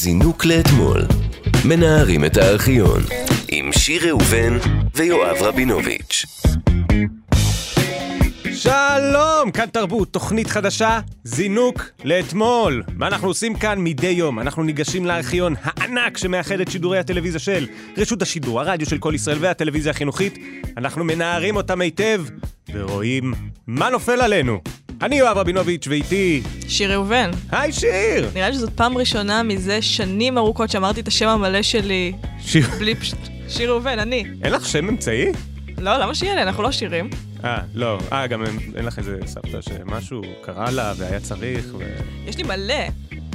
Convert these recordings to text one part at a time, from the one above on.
זינוק לאתמול. מנערים את הארכיון. עם שיר ראובן ויואב רבינוביץ'. שלום, כאן תרבות, תוכנית חדשה, זינוק לאתמול. מה אנחנו עושים כאן מדי יום? אנחנו ניגשים לארכיון הענק שמאחד את שידורי הטלוויזיה של רשות השידור, הרדיו של כל ישראל והטלוויזיה החינוכית. אנחנו מנערים אותם היטב ורואים מה נופל עלינו. אני יואב רבינוביץ' ואיתי... שיר ראובן. היי שיר! נראה לי שזאת פעם ראשונה מזה שנים ארוכות שאמרתי את השם המלא שלי שיר... בלי פשוט... שיר ראובן, אני. אין לך שם אמצעי? לא, למה שיהיה לי? אנחנו לא שירים. אה, לא. אה, גם אין לך איזה סבתא שמשהו קרה לה והיה צריך ו... יש לי מלא.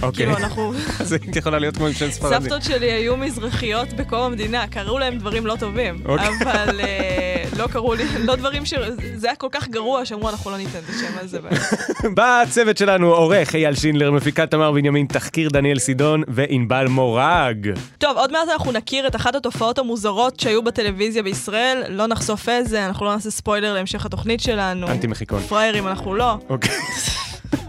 אוקיי. כאילו, אנחנו... זה יכולה להיות כמו עם שם ספרדי. סבתות שלי היו מזרחיות בקום המדינה, קראו להם דברים לא טובים. אוקיי. אבל אה, לא קראו לי, לא דברים ש... זה היה כל כך גרוע שאמרו, אנחנו לא ניתן את השם הזה. בצוות שלנו עורך אייל שינדלר, מפיקת תמר בנימין, תחקיר דניאל סידון וענבל מורג. טוב, עוד מעט אנחנו נכיר את אחת התופעות המוזרות שהיו בטלוויזיה בישראל. לא נחשוף איזה, אנחנו לא נעשה ספוילר להמשך התוכנית שלנו. אנטי מחיקון. פראיירים אנחנו לא. אוקיי.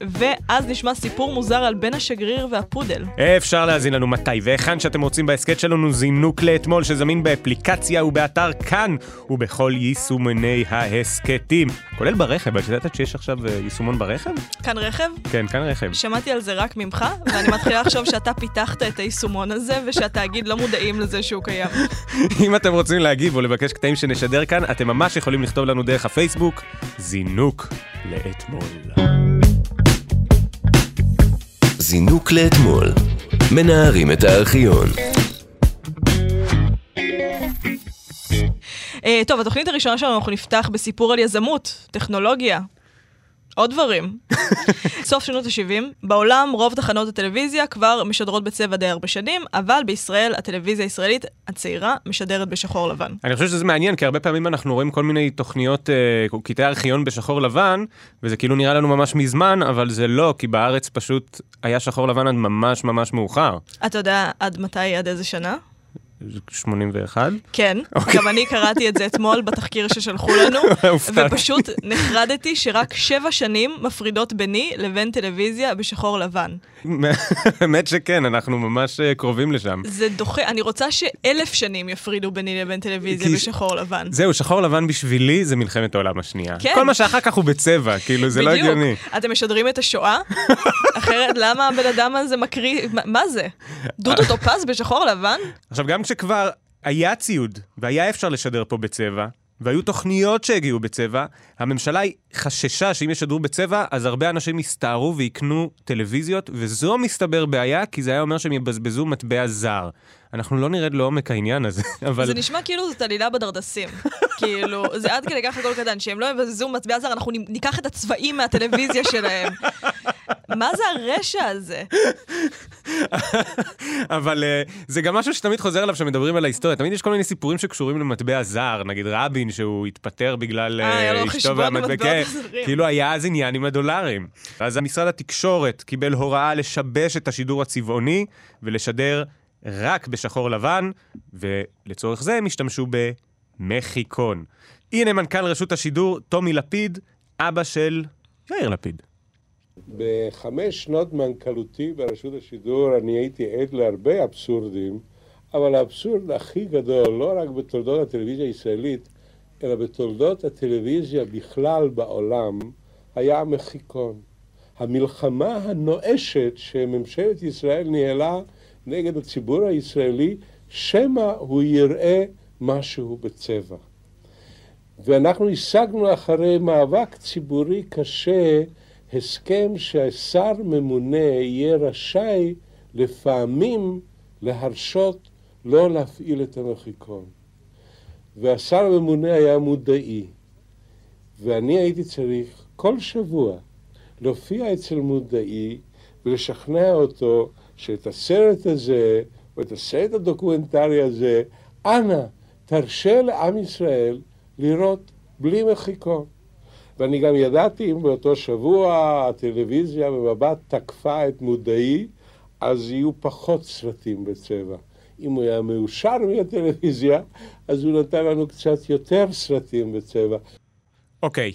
ואז נשמע סיפור מוזר על בן השגריר והפודל. אפשר להאזין לנו מתי והיכן שאתם רוצים בהסכת שלנו זינוק לאתמול שזמין באפליקציה ובאתר כאן ובכל יישומני ההסכתים. כולל ברכב, את יודעת שיש עכשיו אה, יישומון ברכב? כאן רכב? כן, כאן רכב. שמעתי על זה רק ממך, ואני מתחילה לחשוב שאתה פיתחת את היישומון הזה, ושהתאגיד לא מודעים לזה שהוא קיים. אם אתם רוצים להגיב או לבקש קטעים שנשדר כאן, אתם ממש יכולים לכתוב לנו דרך הפייסבוק, זינוק לאתמול. זינוק לאתמול. מנערים את הארכיון. אה, טוב, התוכנית הראשונה שלנו, אנחנו נפתח בסיפור על יזמות, טכנולוגיה. עוד דברים. סוף שנות ה-70, בעולם רוב תחנות הטלוויזיה כבר משדרות בצבע די הרבה שנים, אבל בישראל הטלוויזיה הישראלית הצעירה משדרת בשחור לבן. אני חושב שזה מעניין, כי הרבה פעמים אנחנו רואים כל מיני תוכניות, אה, קטעי ארכיון בשחור לבן, וזה כאילו נראה לנו ממש מזמן, אבל זה לא, כי בארץ פשוט היה שחור לבן עד ממש ממש מאוחר. אתה יודע עד מתי, עד איזה שנה? 81? כן, אוקיי. גם אני קראתי את זה אתמול בתחקיר ששלחו לנו. ופשוט נחרדתי שרק שבע שנים מפרידות ביני לבין טלוויזיה בשחור לבן. האמת שכן, אנחנו ממש אה, קרובים לשם. זה דוחה, אני רוצה שאלף שנים יפרידו ביני לבין טלוויזיה בשחור לבן. זהו, שחור לבן בשבילי זה מלחמת העולם השנייה. כן. כל מה שאחר כך הוא בצבע, כאילו, זה לא בדיוק. הגיוני. אתם משדרים את השואה? אחרת למה הבן אדם הזה מקריא, מה זה? דודו טופז בשחור לבן? עכשיו, גם כשכבר היה ציוד, והיה אפשר לשדר פה בצבע, והיו תוכניות שהגיעו בצבע, הממשלה חששה שאם ישדרו בצבע, אז הרבה אנשים יסתערו ויקנו טלוויזיות, וזו מסתבר בעיה, כי זה היה אומר שהם יבזבזו מטבע זר. אנחנו לא נרד לעומק העניין הזה, אבל... זה נשמע כאילו זאת עלילה בדרדסים. כאילו, זה עד כדי כך הכל קטן, שהם לא יבזזו מטבע זר, אנחנו ניקח את הצבעים מהטלוויזיה שלהם. מה זה הרשע הזה? אבל uh, זה גם משהו שתמיד חוזר אליו כשמדברים על ההיסטוריה. תמיד יש כל מיני סיפורים שקשורים למטבע זר, נגיד רבין שהוא התפטר בגלל אה, אה, אשתו והמטבע, כן. כאילו היה אז עניין עם הדולרים. אז משרד התקשורת קיבל הוראה לשבש את השידור הצבעוני ולשדר רק בשחור לבן, ולצורך זה הם השתמשו במחיקון. הנה מנכ"ל רשות השידור, טומי לפיד, אבא של יאיר לפיד. בחמש שנות מנכ"לותי ברשות השידור אני הייתי עד להרבה אבסורדים, אבל האבסורד הכי גדול, לא רק בתולדות הטלוויזיה הישראלית, אלא בתולדות הטלוויזיה בכלל בעולם, היה המחיקון. המלחמה הנואשת שממשלת ישראל ניהלה נגד הציבור הישראלי, שמא הוא יראה משהו בצבע. ואנחנו השגנו אחרי מאבק ציבורי קשה הסכם שהשר ממונה יהיה רשאי לפעמים להרשות לא להפעיל את המחיקון. והשר הממונה היה מודעי, ואני הייתי צריך כל שבוע להופיע אצל מודעי ולשכנע אותו שאת הסרט הזה, או את הסרט הדוקומנטרי הזה, אנא, תרשה לעם ישראל לראות בלי מחיקון. ואני גם ידעתי אם באותו שבוע הטלוויזיה במבט תקפה את מודעי, אז יהיו פחות סרטים בצבע. אם הוא היה מאושר מהטלוויזיה, אז הוא נתן לנו קצת יותר סרטים בצבע. אוקיי,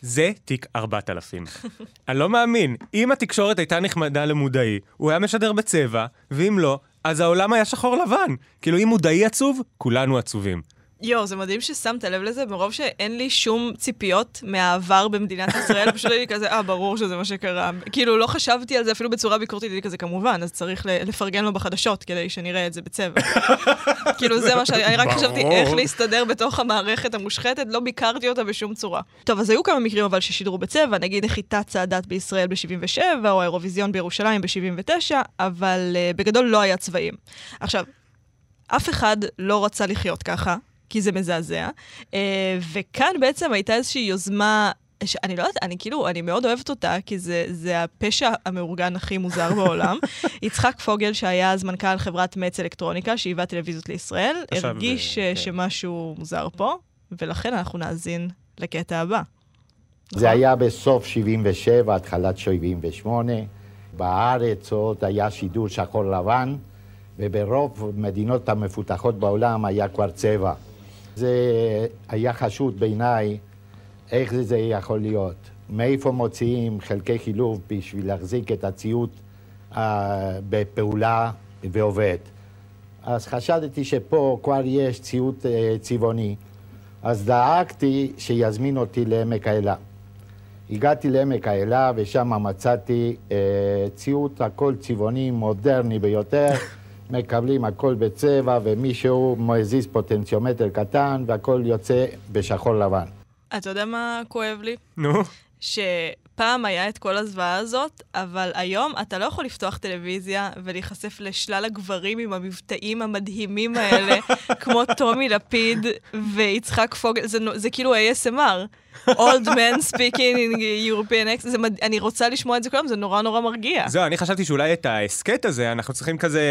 זה תיק 4000. אני לא מאמין. אם התקשורת הייתה נחמדה למודעי, הוא היה משדר בצבע, ואם לא, אז העולם היה שחור לבן. כאילו, אם מודעי עצוב, כולנו עצובים. יואו, זה מדהים ששמת לב לזה, מרוב שאין לי שום ציפיות מהעבר במדינת ישראל, פשוט הייתי כזה, אה, ברור שזה מה שקרה. כאילו, לא חשבתי על זה אפילו בצורה ביקורתית, הייתי כזה, כמובן, אז צריך לפרגן לו בחדשות כדי שנראה את זה בצבע. כאילו, זה מה שאני רק חשבתי איך להסתדר בתוך המערכת המושחתת, לא ביקרתי אותה בשום צורה. טוב, אז היו כמה מקרים אבל ששידרו בצבע, נגיד נחיתת צעדת בישראל ב-77, או האירוויזיון בירושלים ב-79, אבל uh, בגדול לא היה צבעים. עכשיו, אף אחד לא רצה לחיות ככה, כי זה מזעזע. אה, וכאן בעצם הייתה איזושהי יוזמה אני לא יודעת, אני כאילו, אני מאוד אוהבת אותה, כי זה, זה הפשע המאורגן הכי מוזר בעולם. יצחק פוגל, שהיה אז מנכ"ל חברת מצ אלקטרוניקה, שהיווה טלוויזיות לישראל, הרגיש אה, כן. שמשהו מוזר פה, ולכן אנחנו נאזין לקטע הבא. זה נכון? היה בסוף 77, התחלת 78. בארץ עוד היה שידור שחור לבן, וברוב מדינות המפותחות בעולם היה כבר צבע. זה היה חשוד בעיניי, איך זה, זה יכול להיות. מאיפה מוציאים חלקי חילוף בשביל להחזיק את הציוד uh, בפעולה ועובד. אז חשדתי שפה כבר יש ציוד uh, צבעוני, אז דאגתי שיזמין אותי לעמק האלה. הגעתי לעמק האלה ושם מצאתי uh, ציוד הכל צבעוני, מודרני ביותר. מקבלים הכל בצבע, ומישהו מזיז פוטנציומטר קטן, והכל יוצא בשחור לבן. אתה יודע מה כואב לי? נו. שפעם היה את כל הזוועה הזאת, אבל היום אתה לא יכול לפתוח טלוויזיה ולהיחשף לשלל הגברים עם המבטאים המדהימים האלה, כמו טומי לפיד ויצחק פוגל, זה, זה כאילו ASMR. old man speaking in European accent, מד... אני רוצה לשמוע את זה כל יום, זה נורא נורא מרגיע. זהו, אני חשבתי שאולי את ההסכת הזה, אנחנו צריכים כזה...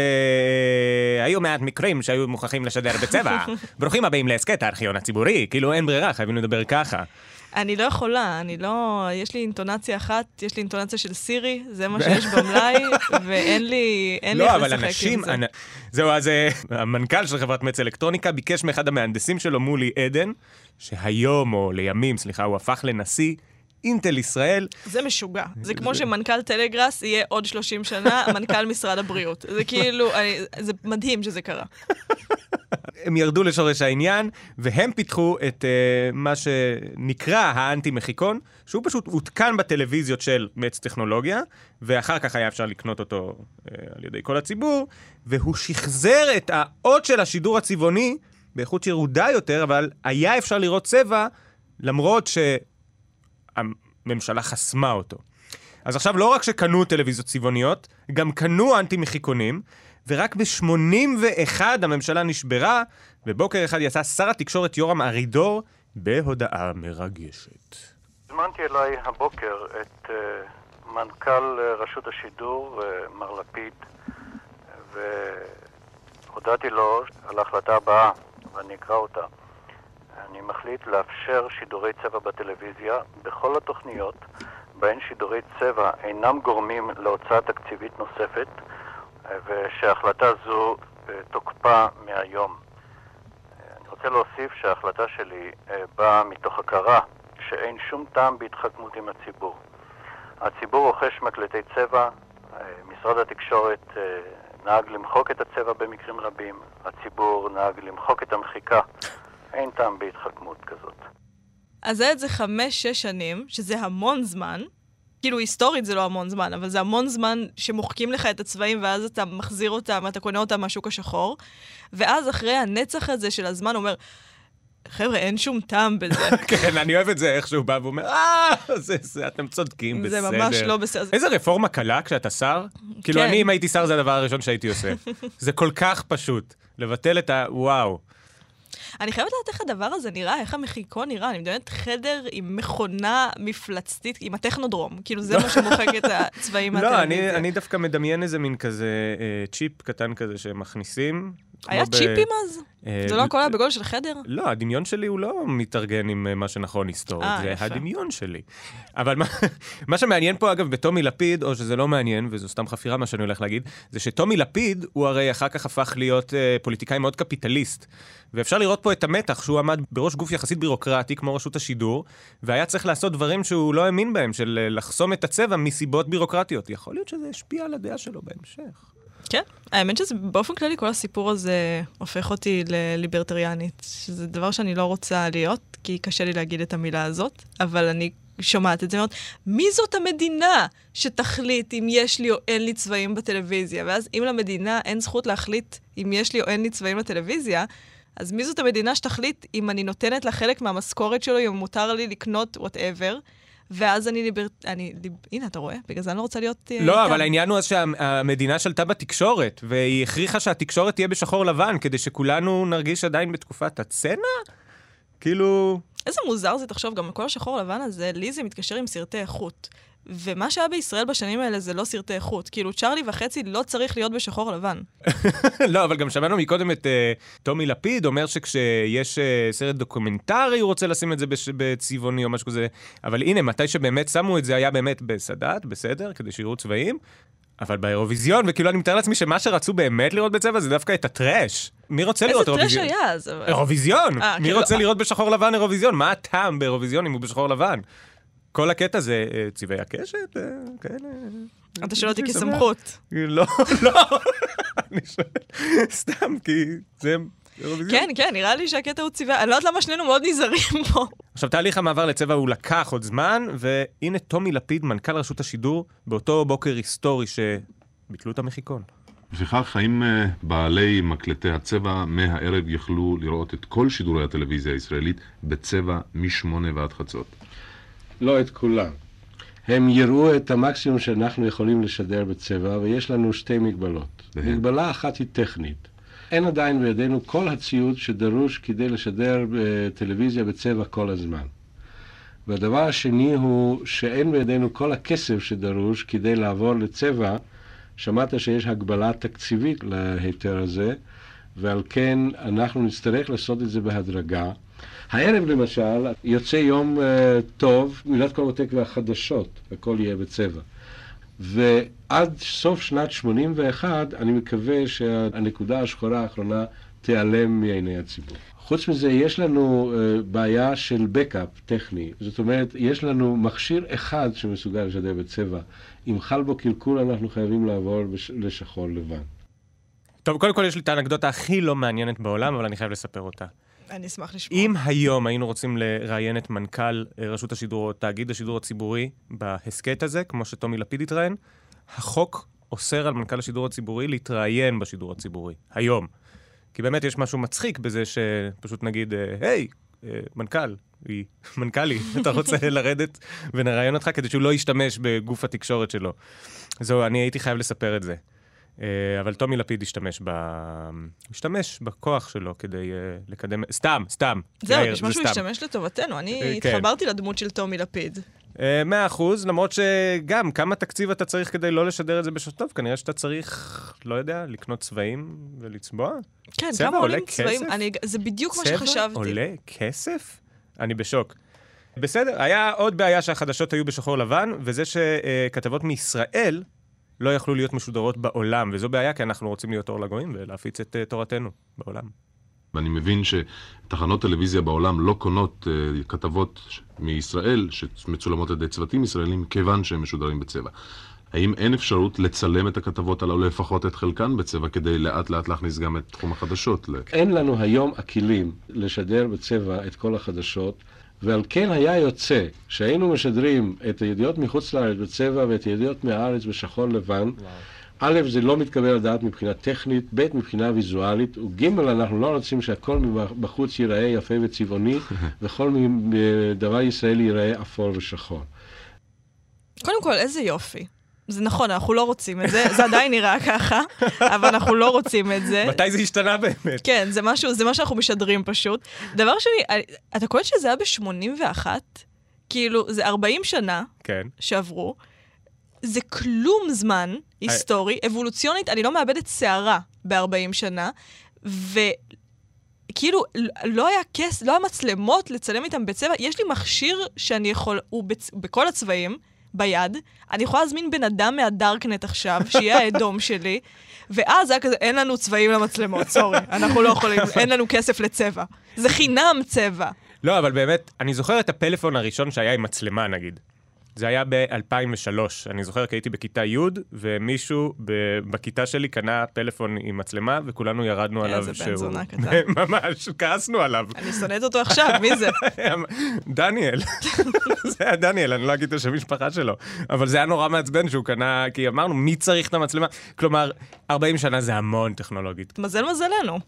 היו מעט מקרים שהיו מוכרחים לשדר בצבע. ברוכים הבאים להסכת הארכיון הציבורי, כאילו אין ברירה, חייבים לדבר ככה. אני לא יכולה, אני לא... יש לי אינטונציה אחת, יש לי אינטונציה של סירי, זה מה שיש במלאי, ואין לי, אין לא, לי איך לשחק אנשים, עם זה. אנ... זהו, אז אה, המנכ"ל של חברת מצ אלקטרוניקה ביקש מאחד המהנדסים שלו, מולי עדן, שהיום, או לימים, סליחה, הוא הפך לנשיא אינטל ישראל. זה משוגע. זה כמו שמנכ"ל טלגראס יהיה עוד 30 שנה מנכ"ל משרד הבריאות. זה כאילו, אני, זה מדהים שזה קרה. הם ירדו לשורש העניין, והם פיתחו את uh, מה שנקרא האנטי-מחיקון, שהוא פשוט הותקן בטלוויזיות של מצ טכנולוגיה, ואחר כך היה אפשר לקנות אותו uh, על ידי כל הציבור, והוא שחזר את האות של השידור הצבעוני באיכות ירודה יותר, אבל היה אפשר לראות צבע, למרות שהממשלה חסמה אותו. אז עכשיו לא רק שקנו טלוויזיות צבעוניות, גם קנו אנטי-מחיקונים, ורק ב-81 הממשלה נשברה, ובוקר אחד יצא שר התקשורת יורם ארידור בהודעה מרגשת. הזמנתי אליי הבוקר את uh, מנכ"ל uh, רשות השידור, uh, מר לפיד, והודעתי לו על ההחלטה הבאה, ואני אקרא אותה. אני מחליט לאפשר שידורי צבע בטלוויזיה בכל התוכניות בהן שידורי צבע אינם גורמים להוצאה תקציבית נוספת ושההחלטה זו אה, תוקפה מהיום. אה, אני רוצה להוסיף שההחלטה שלי אה, באה מתוך הכרה שאין שום טעם בהתחכמות עם הציבור. הציבור רוכש מקלטי צבע, משרד התקשורת נהג למחוק את הצבע במקרים רבים, הציבור נהג למחוק את המחיקה. אין טעם בהתחכמות כזאת. אז זה את זה חמש-שש שנים, שזה המון זמן, כאילו היסטורית זה לא המון זמן, אבל זה המון זמן שמוחקים לך את הצבעים ואז אתה מחזיר אותם, אתה קונה אותם מהשוק השחור. ואז אחרי הנצח הזה של הזמן, הוא אומר, חבר'ה, אין שום טעם בזה. כן, אני אוהב את זה איך שהוא בא ואומר, אה, זה, זה, אתם צודקים, בסדר. זה ממש לא בסדר. איזה רפורמה קלה כשאתה שר? כאילו, כן. אני, אם הייתי שר, זה הדבר הראשון שהייתי עושה. זה כל כך פשוט, לבטל את ה... אני חייבת לדעת איך הדבר הזה נראה, איך המחיקון נראה. אני מדמיינת חדר עם מכונה מפלצתית, עם הטכנודרום. כאילו, זה מה שמוחק את הצבעים מהטלוויזיה. לא, אני, דווקא מדמיין איזה מין כזה אה, צ'יפ קטן כזה שהם מכניסים, היה ב- צ'יפים אז? אה, זה לא הכל היה בגודל של חדר? לא, הדמיון שלי הוא לא מתארגן עם אה, מה שנכון היסטורית, אה, זה. הדמיון שלי. אבל מה, שמעניין פה, אגב, בטומי לפיד, או שזה לא מעניין, וזו סתם חפירה מה שאני הולך להגיד, זה שטומי לפיד, הוא הרי אחר כך הפך להיות פוליטיקאי מאוד קפיטליסט. ואפשר לראות פה את המתח שהוא עמד בראש גוף יחסית בירוקרטי, כמו רשות השידור, והיה צריך לעשות דברים שהוא לא האמין בהם, של לחסום את הצבע מסיבות בירוקרטיות. יכול להיות שזה השפיע על הדעה שלו בהמשך. כן. האמת שזה באופן כללי כל הסיפור הזה הופך אותי לליברטריאנית, שזה דבר שאני לא רוצה להיות, כי קשה לי להגיד את המילה הזאת, אבל אני שומעת את זה, אומרת, מי זאת המדינה שתחליט אם יש לי או אין לי צבעים בטלוויזיה? ואז אם למדינה אין זכות להחליט אם יש לי או אין לי צבעים בטלוויזיה, אז מי זאת המדינה שתחליט אם אני נותנת לה חלק מהמשכורת שלו, אם מותר לי לקנות whatever? ואז אני ליבר... אני... הנה, אתה רואה? בגלל זה אני לא רוצה להיות אה, לא, איתם. אבל העניין הוא אז שהמדינה שלטה בתקשורת, והיא הכריחה שהתקשורת תהיה בשחור לבן, כדי שכולנו נרגיש עדיין בתקופת הצנע? כאילו... איזה מוזר זה, תחשוב, גם כל השחור לבן הזה, לי זה מתקשר עם סרטי איכות. ומה שהיה בישראל בשנים האלה זה לא סרטי איכות. כאילו, צ'ארלי וחצי לא צריך להיות בשחור לבן. לא, אבל גם שמענו מקודם את uh, טומי לפיד אומר שכשיש uh, סרט דוקומנטרי הוא רוצה לשים את זה בש... בצבעוני או משהו כזה. אבל הנה, מתי שבאמת שמו את זה היה באמת בסאדאת, בסדר, כדי שיראו צבעים. אבל באירוויזיון, וכאילו אני מתאר לעצמי שמה שרצו באמת לראות בצבע זה דווקא את הטרש. מי רוצה לראות איזה טרש אירוויזיון? היה אז. אירוויזיון! אה, מי כן, רוצה. לראות בשחור לבן אירוויזיון? מה הטעם באירוויזיון אם הוא בשחור לבן? כל הקטע זה אה, צבעי הקשת, אה, כאלה. אתה שואל אותי. כסמכות. לא, לא, אני שואל, סתם, כי זה. כן, כן, נראה לי שהקטע הוא צבעי... אני לא יודעת למה שנינו מאוד נזהרים פה. עכשיו, תהליך המעבר לצבע הוא לקח עוד זמן, והנה טומי לפיד, מנכ"ל רשות השידור, באותו בוקר היסטורי שביטלו את המחיקון. לפיכך, האם אה, בעלי מקלטי הצבע מהערב יכלו לראות את כל שידורי הטלוויזיה הישראלית בצבע משמונה ועד חצות? לא את כולם. הם יראו את המקסימום שאנחנו יכולים לשדר בצבע, ויש לנו שתי מגבלות. מגבלה אחת היא טכנית. אין עדיין בידינו כל הציוד שדרוש כדי לשדר בטלוויזיה בצבע כל הזמן. והדבר השני הוא שאין בידינו כל הכסף שדרוש כדי לעבור לצבע. שמעת שיש הגבלה תקציבית להיתר הזה, ועל כן אנחנו נצטרך לעשות את זה בהדרגה. הערב למשל, יוצא יום uh, טוב, מילת עותק והחדשות, הכל יהיה בצבע. ועד סוף שנת 81, אני מקווה שהנקודה השחורה האחרונה תיעלם מעיני הציבור. חוץ מזה, יש לנו uh, בעיה של בקאפ טכני. זאת אומרת, יש לנו מכשיר אחד שמסוגל לשדר בצבע. אם חל בו קלקול, אנחנו חייבים לעבור בש... לשחור לבן. טוב, קודם כל יש לי את האנקדוטה הכי לא מעניינת בעולם, אבל אני חייב לספר אותה. אני אשמח לשמוע. אם היום היינו רוצים לראיין את מנכ"ל אה, רשות השידור או תאגיד השידור הציבורי בהסכת הזה, כמו שטומי לפיד התראיין, החוק אוסר על מנכ"ל השידור הציבורי להתראיין בשידור הציבורי, היום. כי באמת יש משהו מצחיק בזה שפשוט נגיד, אה, היי, אה, מנכ"ל, היא מנכ"לי, אתה רוצה לרדת ונראיין אותך כדי שהוא לא ישתמש בגוף התקשורת שלו. זהו, אני הייתי חייב לספר את זה. אה, אבל טומי לפיד השתמש ב... השתמש בכוח שלו כדי אה, לקדם... סתם, סתם. זהו, נשמע שהוא. השתמש לטובתנו. אני אה, כן. התחברתי לדמות של טומי לפיד. אה, מאה אחוז, למרות שגם, כמה תקציב אתה צריך כדי לא לשדר את זה בשעות טוב? כנראה שאתה צריך, לא יודע, לקנות צבעים ולצבוע? כן, צבע כמה עולים צבעים? אני- זה בדיוק מה צבע שחשבתי. עולה כסף? אני בשוק. בסדר, היה עוד בעיה שהחדשות היו בשחור לבן, וזה שכתבות מישראל לא יכלו להיות משודרות בעולם, וזו בעיה כי אנחנו רוצים להיות אור לגויים ולהפיץ את אה, תורתנו בעולם. ואני מבין שתחנות טלוויזיה בעולם לא קונות uh, כתבות מישראל שמצולמות על ידי צוותים ישראלים כיוון שהם משודרים בצבע. האם אין אפשרות לצלם את הכתבות הללו, לפחות את חלקן בצבע, כדי לאט לאט להכניס גם את תחום החדשות? אין לנו היום הכלים לשדר בצבע את כל החדשות, ועל כן היה יוצא שהיינו משדרים את הידיעות מחוץ לארץ בצבע ואת הידיעות מהארץ בשחור לבן. א', זה לא מתקבל על דעת מבחינה טכנית, ב', מבחינה ויזואלית, וג', אנחנו לא רוצים שהכל בחוץ ייראה יפה וצבעוני, וכל דבר ישראלי ייראה אפור ושחור. קודם כל, איזה יופי. זה נכון, אנחנו לא רוצים את זה, זה עדיין נראה ככה, אבל אנחנו לא רוצים את זה. מתי זה השתנה באמת? כן, זה משהו, זה מה שאנחנו משדרים פשוט. דבר שני, אני- אתה קולט שזה היה ב-81? כאילו, זה 40 שנה כן. שעברו, זה כלום זמן היסטורי, אבולוציונית, אני לא מאבדת שערה ב-40 שנה, וכאילו, לא היה כס, לא היה מצלמות לצלם איתם בצבע. יש לי מכשיר שאני יכול, הוא בצ... בכל הצבעים, ביד. אני יכולה להזמין בן אדם מהדארקנט עכשיו, שיהיה האדום שלי, ואז היה כזה, אין לנו צבעים למצלמות, סורי, אנחנו לא יכולים, אין לנו כסף לצבע. זה חינם צבע. לא, אבל באמת, אני זוכר את הפלאפון הראשון שהיה עם מצלמה, נגיד. זה היה ב-2003, אני זוכר כי הייתי בכיתה י' ומישהו ב- בכיתה שלי קנה פלאפון עם מצלמה וכולנו ירדנו עליו איזה בן זונה קטן. ממש, כעסנו עליו. אני שונאת אותו עכשיו, מי זה? דניאל. זה היה דניאל, אני לא אגיד את השם משפחה שלו. אבל זה היה נורא מעצבן שהוא קנה, כי אמרנו, מי צריך את המצלמה? כלומר, 40 שנה זה המון טכנולוגית. מזל מזלנו,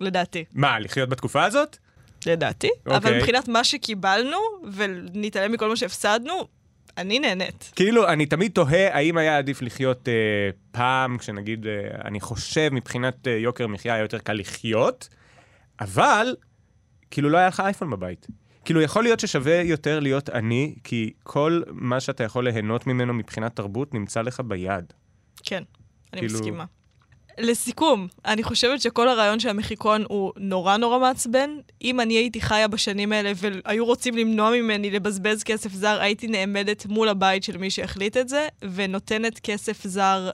לדעתי. מה, לחיות בתקופה הזאת? לדעתי. אוקיי. אבל מבחינת מה שקיבלנו, ונתעלם מכל מה שהפסדנו, אני נהנית. כאילו, אני תמיד תוהה האם היה עדיף לחיות אה, פעם, כשנגיד, אה, אני חושב מבחינת אה, יוקר מחיה היה יותר קל לחיות, אבל, כאילו לא היה לך אייפון בבית. כאילו, יכול להיות ששווה יותר להיות עני, כי כל מה שאתה יכול ליהנות ממנו מבחינת תרבות נמצא לך ביד. כן, אני כאילו- מסכימה. לסיכום, אני חושבת שכל הרעיון של המחיקון הוא נורא נורא מעצבן. אם אני הייתי חיה בשנים האלה והיו רוצים למנוע ממני לבזבז כסף זר, הייתי נעמדת מול הבית של מי שהחליט את זה, ונותנת כסף זר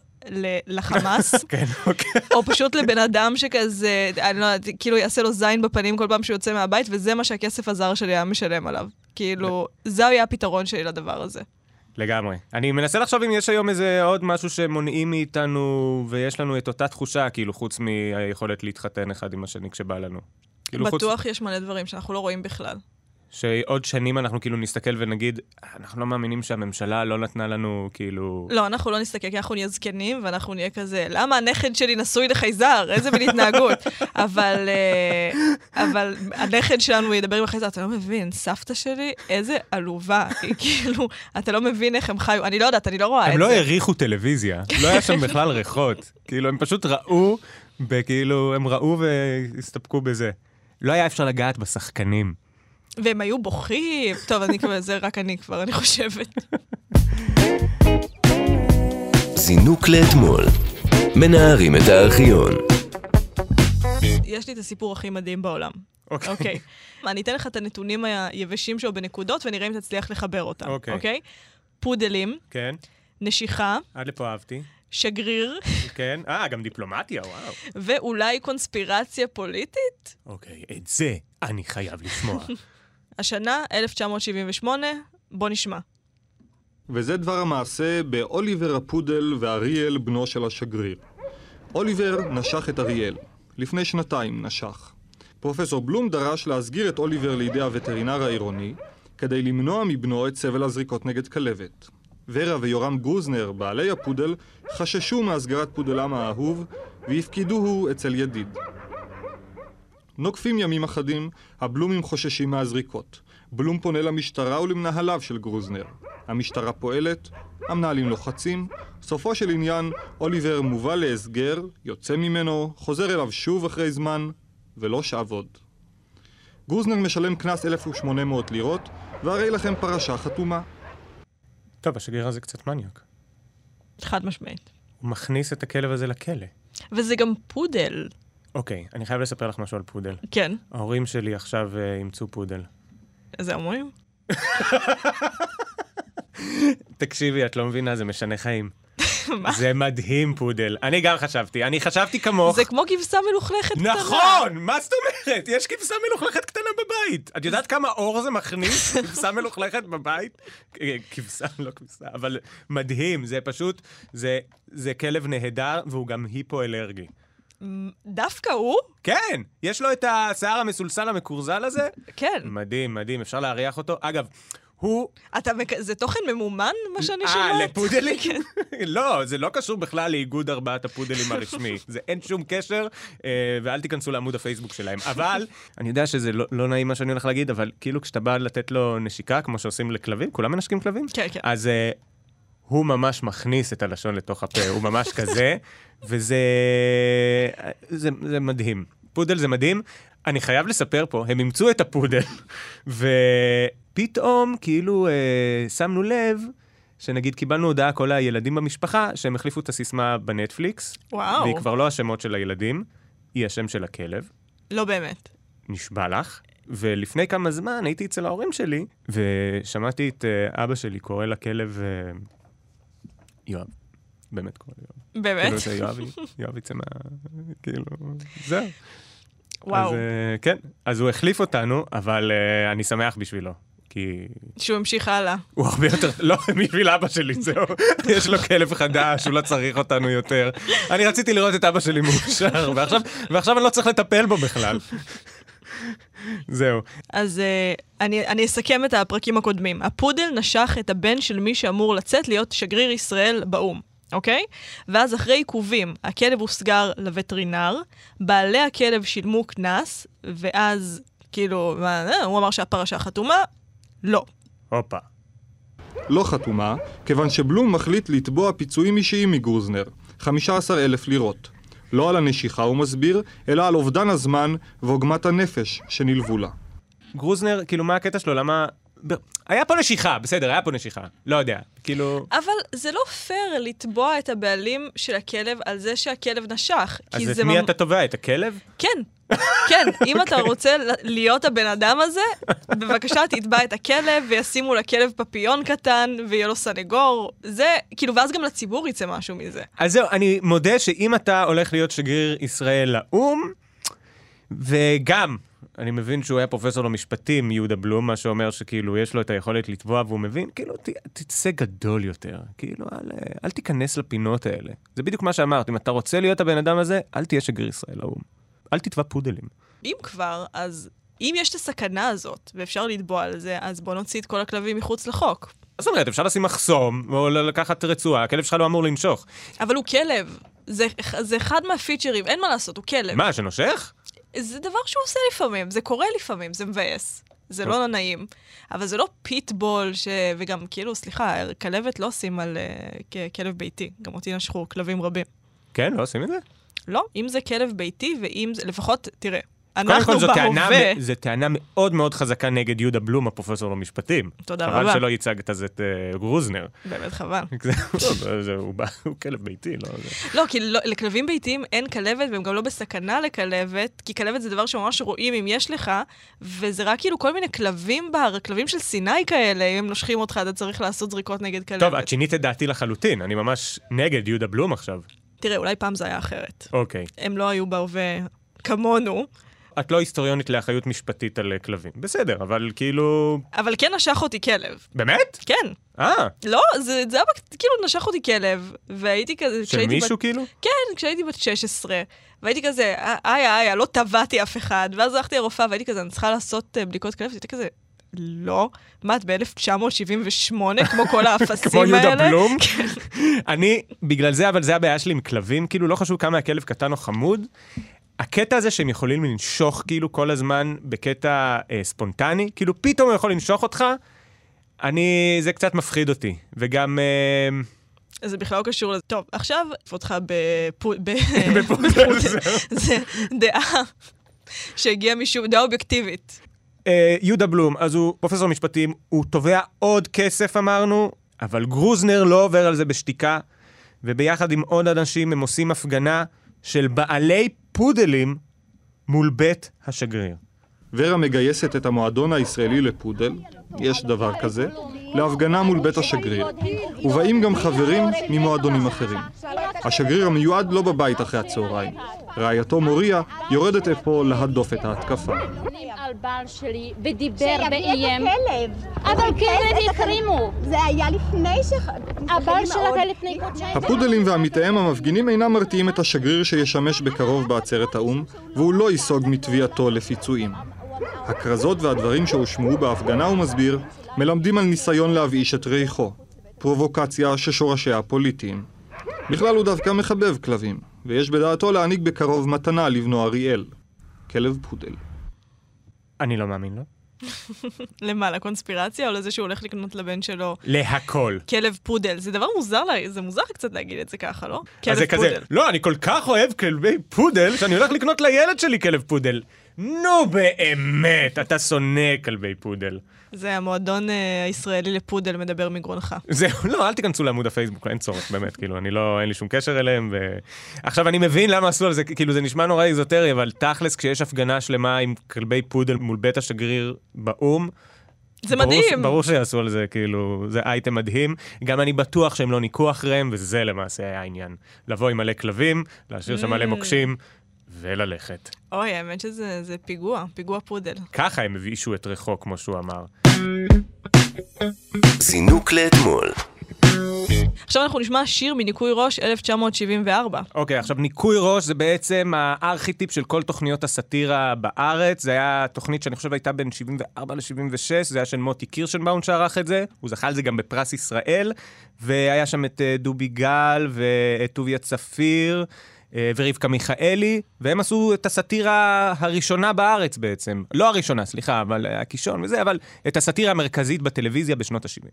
לחמאס. כן, אוקיי. או פשוט לבן אדם שכזה, אני לא יודעת, כאילו יעשה לו זין בפנים כל פעם שהוא יוצא מהבית, וזה מה שהכסף הזר שלי היה משלם עליו. כאילו, זה היה הפתרון שלי לדבר הזה. לגמרי. אני מנסה לחשוב אם יש היום איזה עוד משהו שמונעים מאיתנו, ויש לנו את אותה תחושה, כאילו, חוץ מהיכולת להתחתן אחד עם השני כשבא לנו. כאילו, חוץ- בטוח יש מלא דברים שאנחנו לא רואים בכלל. שעוד שנים אנחנו כאילו נסתכל ונגיד, אנחנו לא מאמינים שהממשלה לא נתנה לנו, כאילו... לא, אנחנו לא נסתכל, כי אנחנו נהיה זקנים, ואנחנו נהיה כזה, למה הנכד שלי נשוי לחייזר? איזה מין התנהגות. אבל, אה, אבל הנכד שלנו ידבר עם החייזר, אתה לא מבין, סבתא שלי, איזה עלובה. היא כאילו, אתה לא מבין איך הם חיו, אני לא יודעת, אני לא רואה את הם זה. לא העריכו טלוויזיה, לא היה שם בכלל ריחות. כאילו, הם פשוט ראו, וכאילו, הם ראו והסתפקו בזה. לא היה אפשר לגעת בשחקנים. והם היו בוכים. טוב, אני כבר, זה רק אני כבר, אני חושבת. זינוק לאתמול. מנערים את הארכיון. יש לי את הסיפור הכי מדהים בעולם. אוקיי. אוקיי. אני אתן לך את הנתונים היבשים שלו בנקודות, ונראה אם תצליח לחבר אותם. אוקיי. אוקיי? פודלים, כן, נשיכה, עד לפה אהבתי. שגריר, כן, אה, גם דיפלומטיה, וואו. ואולי קונספירציה פוליטית. אוקיי, את זה אני חייב לשמוע. השנה, 1978, בוא נשמע. וזה דבר המעשה באוליבר הפודל ואריאל בנו של השגריר. אוליבר נשך את אריאל. לפני שנתיים נשך. פרופסור בלום דרש להסגיר את אוליבר לידי הווטרינר העירוני כדי למנוע מבנו את סבל הזריקות נגד כלבת. ורה ויורם גרוזנר, בעלי הפודל, חששו מהסגרת פודלם האהוב והפקידוהו אצל ידיד. נוקפים ימים אחדים, הבלומים חוששים מהזריקות. בלום פונה למשטרה ולמנהליו של גרוזנר. המשטרה פועלת, המנהלים לוחצים, סופו של עניין, אוליבר מובא להסגר, יוצא ממנו, חוזר אליו שוב אחרי זמן, ולא שב עוד. גרוזנר משלם קנס 1,800 לירות, והרי לכם פרשה חתומה. טוב, השגריר הזה קצת מניאק. חד משמעית. הוא מכניס את הכלב הזה לכלא. וזה גם פודל. אוקיי, אני חייב לספר לך משהו על פודל. כן. ההורים שלי עכשיו אה, אימצו פודל. איזה הומואים? תקשיבי, את לא מבינה, זה משנה חיים. מה? זה מדהים, פודל. אני גם חשבתי, אני חשבתי כמוך. זה כמו כבשה מלוכלכת קטנה. נכון! מה זאת אומרת? יש כבשה מלוכלכת קטנה בבית. את יודעת כמה אור זה מכניס? כבשה מלוכלכת בבית? אה, כבשה, לא כבשה, אבל מדהים, זה פשוט, זה, זה כלב נהדר והוא גם היפו-אלרגי. דווקא הוא? כן, יש לו את השיער המסולסל המקורזל הזה. כן. מדהים, מדהים, אפשר להריח אותו. אגב, הוא... אתה, מק- זה תוכן ממומן, מה שאני אה, שומעת? לפודלים? כן. לא, זה לא קשור בכלל לאיגוד ארבעת הפודלים הרשמי. זה אין שום קשר, אה, ואל תיכנסו לעמוד הפייסבוק שלהם. אבל, אני יודע שזה לא, לא נעים מה שאני הולך להגיד, אבל כאילו כשאתה בא לתת לו נשיקה, כמו שעושים לכלבים, כולם מנשקים כלבים? כן, כן. אז אה, הוא ממש מכניס את הלשון לתוך הפה, הוא ממש כזה, וזה זה, זה מדהים. פודל זה מדהים. אני חייב לספר פה, הם אימצו את הפודל, ופתאום כאילו אה, שמנו לב, שנגיד קיבלנו הודעה, כל הילדים במשפחה, שהם החליפו את הסיסמה בנטפליקס, וואו. והיא כבר לא השמות של הילדים, היא השם של הכלב, לא באמת. נשבע לך. ולפני כמה זמן הייתי אצל ההורים שלי, ושמעתי את אה, אבא שלי קורא לכלב אה, יואב. באמת קורא לו יואב. באמת? כאילו זה יואב, יואב יצא מה... כאילו, זהו. וואו. אז אה, כן, אז הוא החליף אותנו, אבל אה, אני שמח בשבילו. כי שהוא המשיך הלאה. הוא הרבה יותר, לא, בשביל אבא שלי, זהו. יש לו כלב חדש, הוא לא צריך אותנו יותר. אני רציתי לראות את אבא שלי מאושר, ועכשיו, ועכשיו אני לא צריך לטפל בו בכלל. זהו. אז uh, אני, אני אסכם את הפרקים הקודמים. הפודל נשך את הבן של מי שאמור לצאת להיות שגריר ישראל באו"ם, אוקיי? ואז אחרי עיכובים, הכלב הוסגר לווטרינר, בעלי הכלב שילמו קנס, ואז כאילו, מה, אה, הוא אמר שהפרשה חתומה, לא. הופה. לא חתומה, כיוון שבלום מחליט לתבוע פיצויים אישיים מגרוזנר, 15,000 לירות. לא על הנשיכה, הוא מסביר, אלא על אובדן הזמן ועוגמת הנפש שנלוו לה. גרוזנר, כאילו, מה הקטע שלו? למה... היה פה נשיכה, בסדר, היה פה נשיכה. לא יודע, כאילו... אבל זה לא פייר לתבוע את הבעלים של הכלב על זה שהכלב נשך. אז את זה מי ממ- אתה תובע? את הכלב? כן, כן, אם אתה רוצה להיות הבן אדם הזה, בבקשה תתבע את הכלב וישימו לכלב פפיון קטן ויהיה לו סנגור. זה, כאילו, ואז גם לציבור יצא משהו מזה. אז זהו, אני מודה שאם אתה הולך להיות שגריר ישראל לאו"ם, וגם, אני מבין שהוא היה פרופסור למשפטים, יהודה בלום, מה שאומר שכאילו יש לו את היכולת לתבוע והוא מבין, כאילו, ת, תצא גדול יותר. כאילו, אל, אל תיכנס לפינות האלה. זה בדיוק מה שאמרת, אם אתה רוצה להיות הבן אדם הזה, אל תהיה שגריר ישראל לאו"ם. אל תתבע פודלים. אם כבר, אז אם יש את הסכנה הזאת, ואפשר לתבוע על זה, אז בוא נוציא את כל הכלבים מחוץ לחוק. מה זאת אומרת, אפשר לשים מחסום, או לקחת רצועה, הכלב שלך לא אמור לנשוך. אבל הוא כלב. זה, זה אחד מהפיצ'רים, אין מה לעשות, הוא כלב. מה, שנושך? זה דבר שהוא עושה לפעמים, זה קורה לפעמים, זה מבאס. זה לא נעים. אבל זה לא פיטבול, ש... וגם, כאילו, סליחה, כלבת לא עושים על uh, כלב ביתי. גם אותי נשכו כלבים רבים. כן, לא עושים את זה? לא, אם זה כלב ביתי, ואם זה... לפחות, תראה, קודם אנחנו כל, זו טענה. זו טענה מאוד מאוד חזקה נגד יהודה בלום, הפרופסור למשפטים. תודה חבל רבה. שלא ייצגת אז את אה, גרוזנר. באמת חבל. הוא בא- הוא כלב ביתי, לא... לא, כי לא, לכלבים ביתיים אין כלבת, והם גם לא בסכנה לכלבת, כי כלבת זה דבר שממש רואים אם יש לך, וזה רק כאילו כל מיני כלבים בר, כלבים של סיני כאלה, אם הם נושכים אותך, אתה צריך לעשות זריקות נגד כלבת. טוב, את שינית את דעתי לחלוטין, אני ממש נגד יהודה בלום עכשיו. תראה, אולי פעם זה היה אחרת. אוקיי. הם לא היו בהווה כמונו, את לא היסטוריונית לאחריות משפטית על אה, כלבים. בסדר, אבל כאילו... אבל כן נשך אותי כלב. באמת? כן. אה, לא, זה, זה היה כאילו נשך אותי כלב, והייתי כזה... של מישהו בת... כאילו? כן, כשהייתי בת 16, והייתי כזה, איה איה, לא טבעתי אף אחד, ואז הלכתי לרופאה והייתי כזה, אני צריכה לעשות אה, בדיקות כלב, והייתי כזה, לא, מה, את ב-1978, כמו כל האפסים כמו האלה? יהודה בלום? אני, בגלל זה, אבל זה הבעיה שלי עם כלבים, כאילו, לא חשוב כמה הכלב קטן או חמוד. הקטע הזה שהם יכולים לנשוך כאילו כל הזמן בקטע אה, ספונטני, כאילו פתאום הוא יכול לנשוך אותך, אני, זה קצת מפחיד אותי. וגם, אה, זה בכלל לא קשור לזה. טוב, עכשיו, אותך בפודל, זה דעה שהגיעה משום, דעה אובייקטיבית. אה, יהודה בלום, אז הוא פרופסור משפטים, הוא תובע עוד כסף אמרנו, אבל גרוזנר לא עובר על זה בשתיקה, וביחד עם עוד אנשים הם עושים הפגנה של בעלי פודלים מול בית השגריר. ורה מגייסת את המועדון הישראלי לפודל, יש דבר כזה, להפגנה מול בית השגריר. ובאים גם חברים ממועדונים אחרים. השגריר המיועד לא בבית אחרי הצהריים. רעייתו מוריה יורדת אפוא להדוף את ההתקפה. על בעל שלי ודיבר שיביא באיים. את הכלב. אבל כן, כלב החרימו. זה היה לפני ש... הבעל שלה היה לפני חודשיים. הפודלים ועמיתיהם המפגינים אינם מרתיעים את השגריר שישמש בקרוב בעצרת האו"ם, והוא לא ייסוג מתביעתו לפיצויים. הכרזות והדברים שהושמעו בהפגנה, הוא מסביר, מלמדים על ניסיון להבאיש את ריחו. פרובוקציה ששורשיה פוליטיים. בכלל הוא דווקא מחבב כלבים, ויש בדעתו להעניק בקרוב מתנה לבנו אריאל. כלב פודל. אני לא מאמין לו. למה, לקונספירציה או לזה שהוא הולך לקנות לבן שלו להכל. כלב פודל? זה דבר מוזר, לה- זה מוזר קצת להגיד את זה ככה, לא? כלב כזה, פודל. לא, אני כל כך אוהב כלבי פודל, שאני הולך לקנות לילד שלי כלב פודל. נו באמת, אתה שונא כלבי פודל. זה המועדון אה, הישראלי לפודל מדבר מגרונך. זהו, לא, אל תיכנסו לעמוד הפייסבוק, אין צורך, באמת, כאילו, אני לא, אין לי שום קשר אליהם, ו... עכשיו, אני מבין למה עשו על זה, כאילו, זה נשמע נורא איזוטרי, אבל תכלס, כשיש הפגנה שלמה עם כלבי פודל מול בית השגריר באו"ם, זה ברור, מדהים. ברור שיעשו על זה, כאילו, זה אייטם מדהים. גם אני בטוח שהם לא ניקו אחריהם, וזה למעשה היה העניין. לבוא עם מלא כלבים, להשאיר שם מלא Mm. מוקשים, וללכת. אוי, האמת שזה זה פיגוע, פיגוע פודל. ככה הם הבישו את רחוק, כמו שהוא אמר. זינוק לאתמול. עכשיו אנחנו נשמע שיר מניקוי ראש 1974. אוקיי, עכשיו ניקוי ראש זה בעצם הארכיטיפ של כל תוכניות הסאטירה בארץ. זה היה תוכנית שאני חושב הייתה בין 74 ל-76, זה היה של מוטי קירשנבאום שערך את זה, הוא זכה על זה גם בפרס ישראל, והיה שם את אה, דובי גל ואת טוביה צפיר. אה, ורבקה מיכאלי, והם עשו את הסאטירה הראשונה בארץ בעצם. לא הראשונה, סליחה, אבל אה, הקישון וזה, אבל את הסאטירה המרכזית בטלוויזיה בשנות ה-70.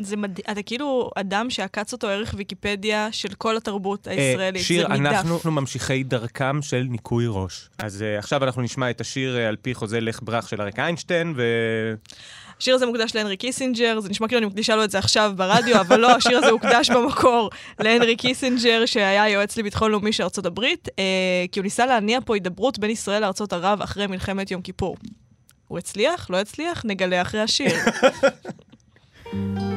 זה מדהים, אתה כאילו אדם שעקץ אותו ערך ויקיפדיה של כל התרבות הישראלית. שיר, זה מדף. אנחנו ממשיכי דרכם של ניקוי ראש. אז עכשיו אנחנו נשמע את השיר על פי חוזה לך ברח של אריק איינשטיין, ו... השיר הזה מוקדש להנרי קיסינג'ר, זה נשמע כאילו אני מקדישה לו את זה עכשיו ברדיו, אבל לא, השיר הזה הוקדש במקור להנרי קיסינג'ר, שהיה יועץ לביטחון לאומי של ארצות הברית, אה, כי הוא ניסה להניע פה הידברות בין ישראל לארצות ערב אחרי מלחמת יום כיפור. הוא הצליח? לא הצליח? נגלה אחרי השיר.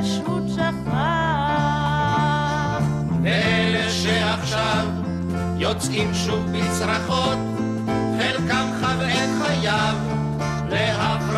פשוט שכח לאלה שעכשיו יוצאים שוב בצרחות, חלקם חב את חייו להפרדת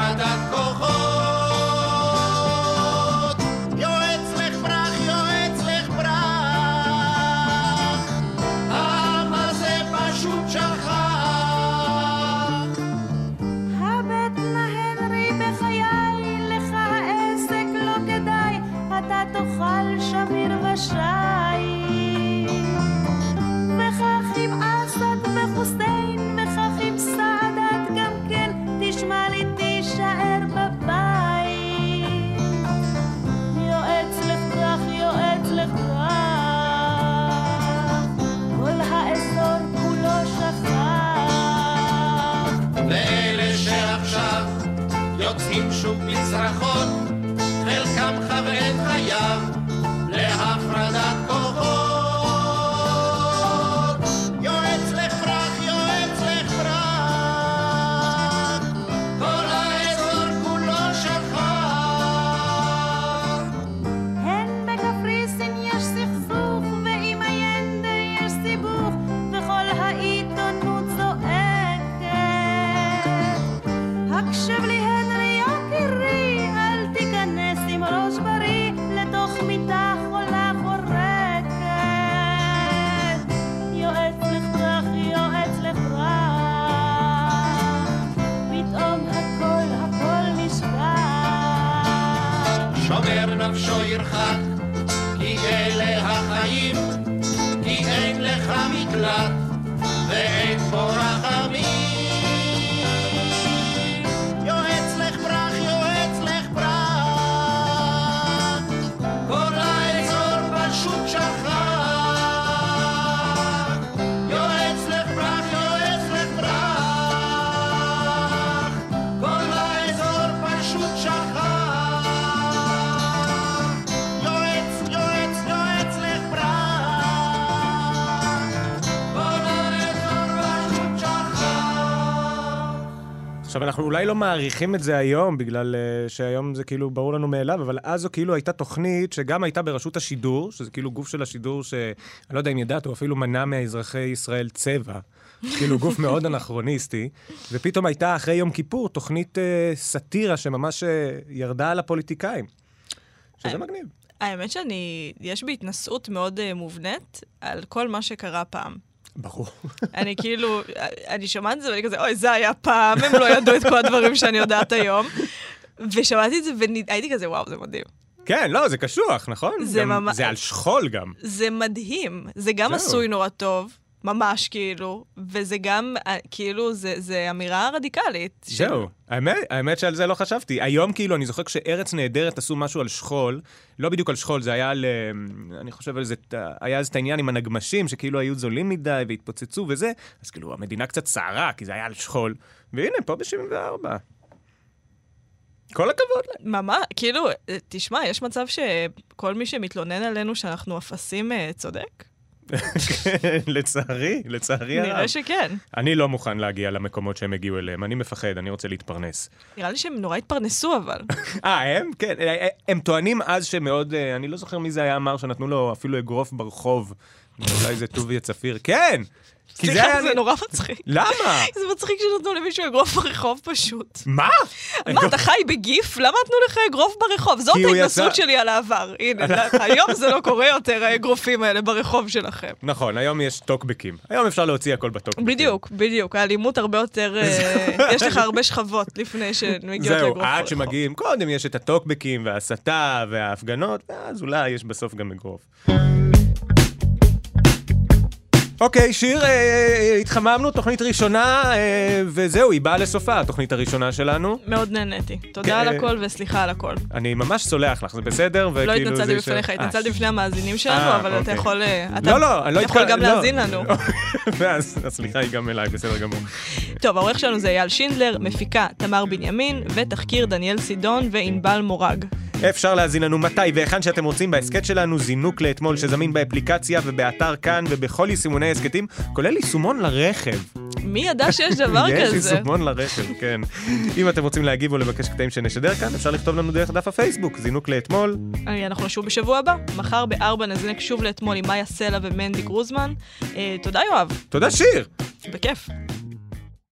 עכשיו, אנחנו אולי לא מעריכים את זה היום, בגלל uh, שהיום זה כאילו ברור לנו מאליו, אבל אז זו כאילו הייתה תוכנית שגם הייתה ברשות השידור, שזה כאילו גוף של השידור שאני לא יודע אם ידעת, הוא אפילו מנע מאזרחי ישראל צבע. כאילו גוף מאוד אנכרוניסטי, ופתאום הייתה אחרי יום כיפור תוכנית uh, סאטירה שממש uh, ירדה על הפוליטיקאים. שזה מגניב. האמת שאני, יש בי התנשאות מאוד uh, מובנית על כל מה שקרה פעם. ברור. אני כאילו, אני שומעת את זה ואני כזה, אוי, זה היה פעם, הם לא ידעו את כל הדברים שאני יודעת היום. ושמעתי את זה והייתי כזה, וואו, זה מדהים. כן, לא, זה קשוח, נכון? זה גם- ממש- זה על שכול גם. זה מדהים. זה גם זהו. עשוי נורא טוב, ממש כאילו, וזה גם, אה, כאילו, זה, זה אמירה רדיקלית. זהו, האמת, האמת שעל זה לא חשבתי. היום כאילו, אני זוכר כשארץ נהדרת עשו משהו על שכול, לא בדיוק על שכול, זה היה על... אה, אני חושב על זה, היה אז את העניין עם הנגמשים, שכאילו היו זולים מדי והתפוצצו וזה, אז כאילו המדינה קצת סערה, כי זה היה על שכול, והנה, פה ב-74. כל הכבוד להם. ממש, כאילו, אה, תשמע, יש מצב שכל מי שמתלונן עלינו שאנחנו אפסים אה, צודק? לצערי, לצערי הרב. נראה שכן. אני לא מוכן להגיע למקומות שהם הגיעו אליהם, אני מפחד, אני רוצה להתפרנס. נראה לי שהם נורא התפרנסו, אבל. אה, הם? כן. אה, הם טוענים אז שמאוד, אה, אני לא זוכר מי זה היה אמר, שנתנו לו אפילו אגרוף ברחוב. אולי זה טוביה צפיר. כן! כי זה היה... זה נורא מצחיק. למה? זה מצחיק שנתנו למישהו אגרוף ברחוב פשוט. מה? מה, אתה חי בגיף? למה נתנו לך אגרוף ברחוב? זאת ההתנסות שלי על העבר. הנה, היום זה לא קורה יותר, האגרופים האלה ברחוב שלכם. נכון, היום יש טוקבקים. היום אפשר להוציא הכל בטוקבקים. בדיוק, בדיוק. האלימות הרבה יותר... אה, יש לך הרבה שכבות לפני שמגיעות זהו, לאגרוף עד ברחוב. שמגיעים, קודם יש את הטוקבקים וההסתה וההפגנות, ואז אולי יש בסוף גם אגרוף. אוקיי, שיר, אה, אה, התחממנו, תוכנית ראשונה, אה, וזהו, היא באה לסופה, התוכנית הראשונה שלנו. מאוד נהניתי. תודה על כן. הכל וסליחה על הכל. אני ממש סולח לך, זה בסדר? לא התנצלתי בפניך, ש- אה, התנצלתי בפני המאזינים שלנו, אה, אבל אתה אוקיי. יכול... אה, אתה- לא, לא, אני לא אתה יכול גם לא. להאזין לנו. ואז הסליחה היא גם אליי, בסדר גמור. טוב, העורך שלנו זה אייל שינדלר, מפיקה תמר בנימין, ותחקיר דניאל סידון וענבל מורג. אפשר להזין לנו מתי והיכן שאתם רוצים בהסכת שלנו, זינוק לאתמול שזמין באפליקציה ובאתר כאן ובכל יישומוני הסכתים, כולל יישומון לרכב. מי ידע שיש דבר יש כזה? יישומון לרכב, כן. אם אתם רוצים להגיב או לבקש קטעים שנשדר כאן, אפשר לכתוב לנו דרך דף הפייסבוק, זינוק לאתמול. אה, אנחנו נשוב בשבוע הבא. מחר בארבע נזינק שוב לאתמול עם מאיה סלע ומנדי גרוזמן. אה, תודה, יואב. תודה שיר! בכיף.